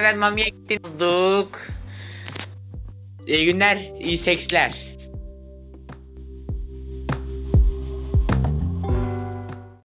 Evet mamiye gittik. İyi günler, iyi seksler.